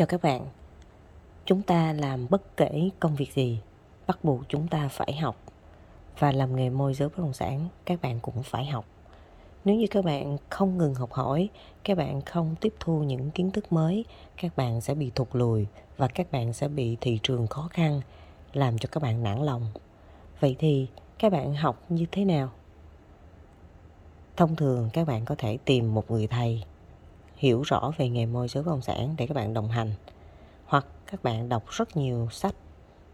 Chào các bạn. Chúng ta làm bất kể công việc gì, bắt buộc chúng ta phải học. Và làm nghề môi giới bất động sản, các bạn cũng phải học. Nếu như các bạn không ngừng học hỏi, các bạn không tiếp thu những kiến thức mới, các bạn sẽ bị thụt lùi và các bạn sẽ bị thị trường khó khăn, làm cho các bạn nản lòng. Vậy thì các bạn học như thế nào? Thông thường các bạn có thể tìm một người thầy hiểu rõ về nghề môi giới bất động sản để các bạn đồng hành. Hoặc các bạn đọc rất nhiều sách,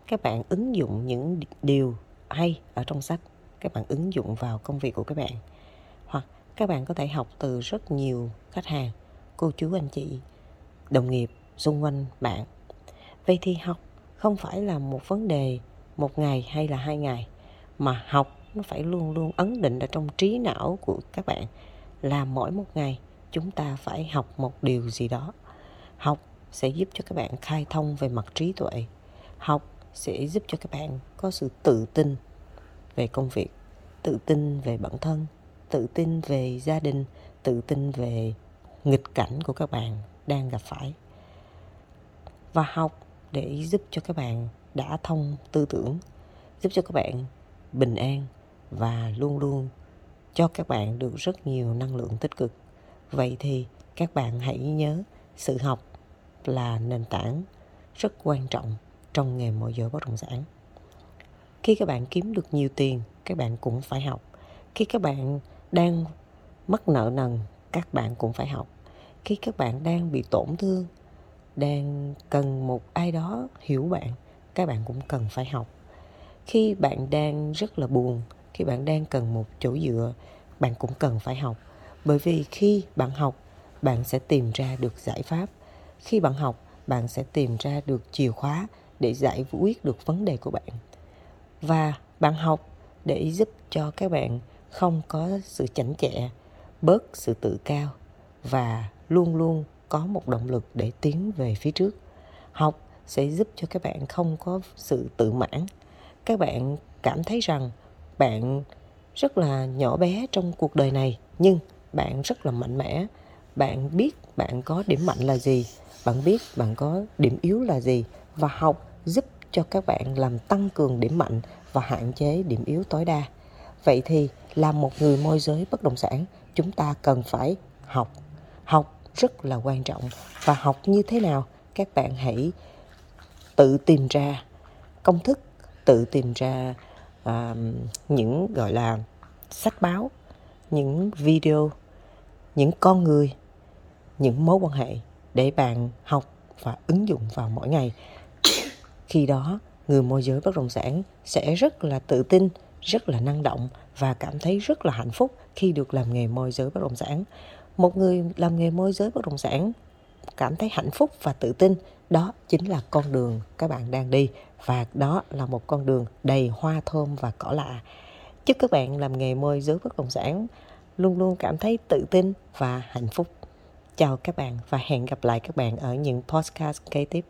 các bạn ứng dụng những điều hay ở trong sách, các bạn ứng dụng vào công việc của các bạn. Hoặc các bạn có thể học từ rất nhiều khách hàng, cô chú anh chị, đồng nghiệp, xung quanh bạn. Vậy thì học không phải là một vấn đề một ngày hay là hai ngày, mà học nó phải luôn luôn ấn định ở trong trí não của các bạn là mỗi một ngày chúng ta phải học một điều gì đó. Học sẽ giúp cho các bạn khai thông về mặt trí tuệ. Học sẽ giúp cho các bạn có sự tự tin về công việc, tự tin về bản thân, tự tin về gia đình, tự tin về nghịch cảnh của các bạn đang gặp phải. Và học để giúp cho các bạn đã thông tư tưởng, giúp cho các bạn bình an và luôn luôn cho các bạn được rất nhiều năng lượng tích cực vậy thì các bạn hãy nhớ, sự học là nền tảng rất quan trọng trong nghề môi giới bất động sản. Khi các bạn kiếm được nhiều tiền, các bạn cũng phải học. Khi các bạn đang mắc nợ nần, các bạn cũng phải học. Khi các bạn đang bị tổn thương, đang cần một ai đó hiểu bạn, các bạn cũng cần phải học. Khi bạn đang rất là buồn, khi bạn đang cần một chỗ dựa, bạn cũng cần phải học bởi vì khi bạn học, bạn sẽ tìm ra được giải pháp. Khi bạn học, bạn sẽ tìm ra được chìa khóa để giải quyết được vấn đề của bạn. Và bạn học để giúp cho các bạn không có sự chảnh chẹ, bớt sự tự cao và luôn luôn có một động lực để tiến về phía trước. Học sẽ giúp cho các bạn không có sự tự mãn. Các bạn cảm thấy rằng bạn rất là nhỏ bé trong cuộc đời này, nhưng bạn rất là mạnh mẽ. Bạn biết bạn có điểm mạnh là gì bạn biết bạn có điểm yếu là gì và học giúp cho các bạn làm tăng cường điểm mạnh và hạn chế điểm yếu tối đa. Vậy thì là một người môi giới bất động sản chúng ta cần phải học. Học rất là quan trọng và học như thế nào các bạn hãy tự tìm ra công thức tự tìm ra uh, những gọi là sách báo những video, những con người, những mối quan hệ để bạn học và ứng dụng vào mỗi ngày. Khi đó, người môi giới bất động sản sẽ rất là tự tin, rất là năng động và cảm thấy rất là hạnh phúc khi được làm nghề môi giới bất động sản. Một người làm nghề môi giới bất động sản cảm thấy hạnh phúc và tự tin, đó chính là con đường các bạn đang đi. Và đó là một con đường đầy hoa thơm và cỏ lạ chúc các bạn làm nghề môi giới bất động sản luôn luôn cảm thấy tự tin và hạnh phúc. Chào các bạn và hẹn gặp lại các bạn ở những podcast kế tiếp.